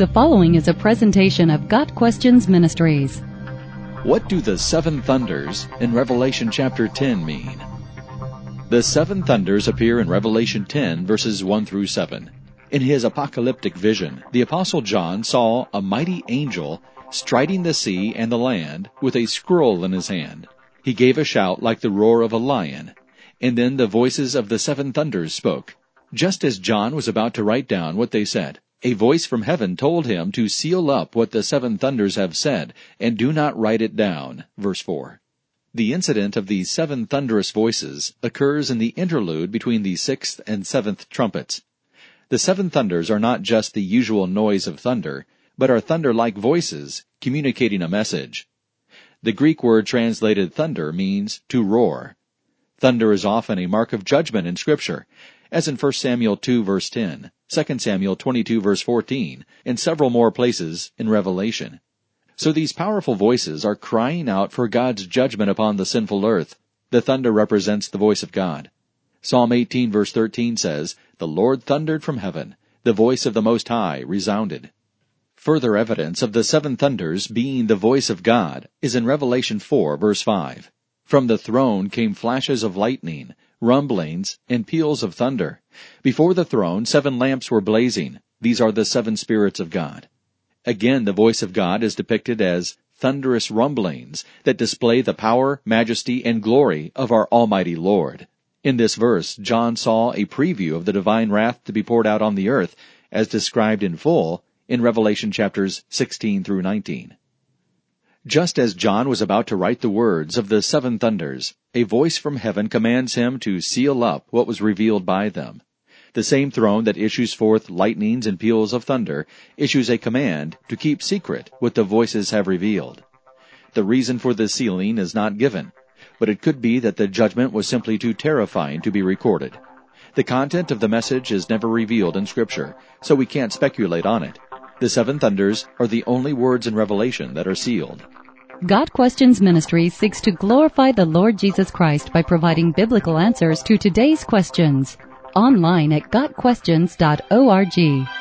The following is a presentation of Got Questions Ministries. What do the seven thunders in Revelation chapter 10 mean? The seven thunders appear in Revelation 10 verses 1 through 7. In his apocalyptic vision, the apostle John saw a mighty angel striding the sea and the land with a scroll in his hand. He gave a shout like the roar of a lion, and then the voices of the seven thunders spoke. Just as John was about to write down what they said, a voice from heaven told him to seal up what the seven thunders have said, and do not write it down. Verse 4. The incident of the seven thunderous voices occurs in the interlude between the sixth and seventh trumpets. The seven thunders are not just the usual noise of thunder, but are thunder-like voices communicating a message. The Greek word translated thunder means to roar. Thunder is often a mark of judgment in scripture, as in 1 Samuel 2 verse 10, 2 Samuel 22 verse 14, and several more places in Revelation. So these powerful voices are crying out for God's judgment upon the sinful earth. The thunder represents the voice of God. Psalm 18 verse 13 says, The Lord thundered from heaven. The voice of the Most High resounded. Further evidence of the seven thunders being the voice of God is in Revelation 4 verse 5. From the throne came flashes of lightning, rumblings, and peals of thunder. Before the throne, seven lamps were blazing. These are the seven spirits of God. Again, the voice of God is depicted as thunderous rumblings that display the power, majesty, and glory of our Almighty Lord. In this verse, John saw a preview of the divine wrath to be poured out on the earth, as described in full in Revelation chapters 16 through 19. Just as John was about to write the words of the seven thunders, a voice from heaven commands him to seal up what was revealed by them. The same throne that issues forth lightnings and peals of thunder issues a command to keep secret what the voices have revealed. The reason for the sealing is not given, but it could be that the judgment was simply too terrifying to be recorded. The content of the message is never revealed in Scripture, so we can't speculate on it. The seven thunders are the only words in Revelation that are sealed. Got Questions Ministry seeks to glorify the Lord Jesus Christ by providing biblical answers to today's questions. Online at GotQuestions.org.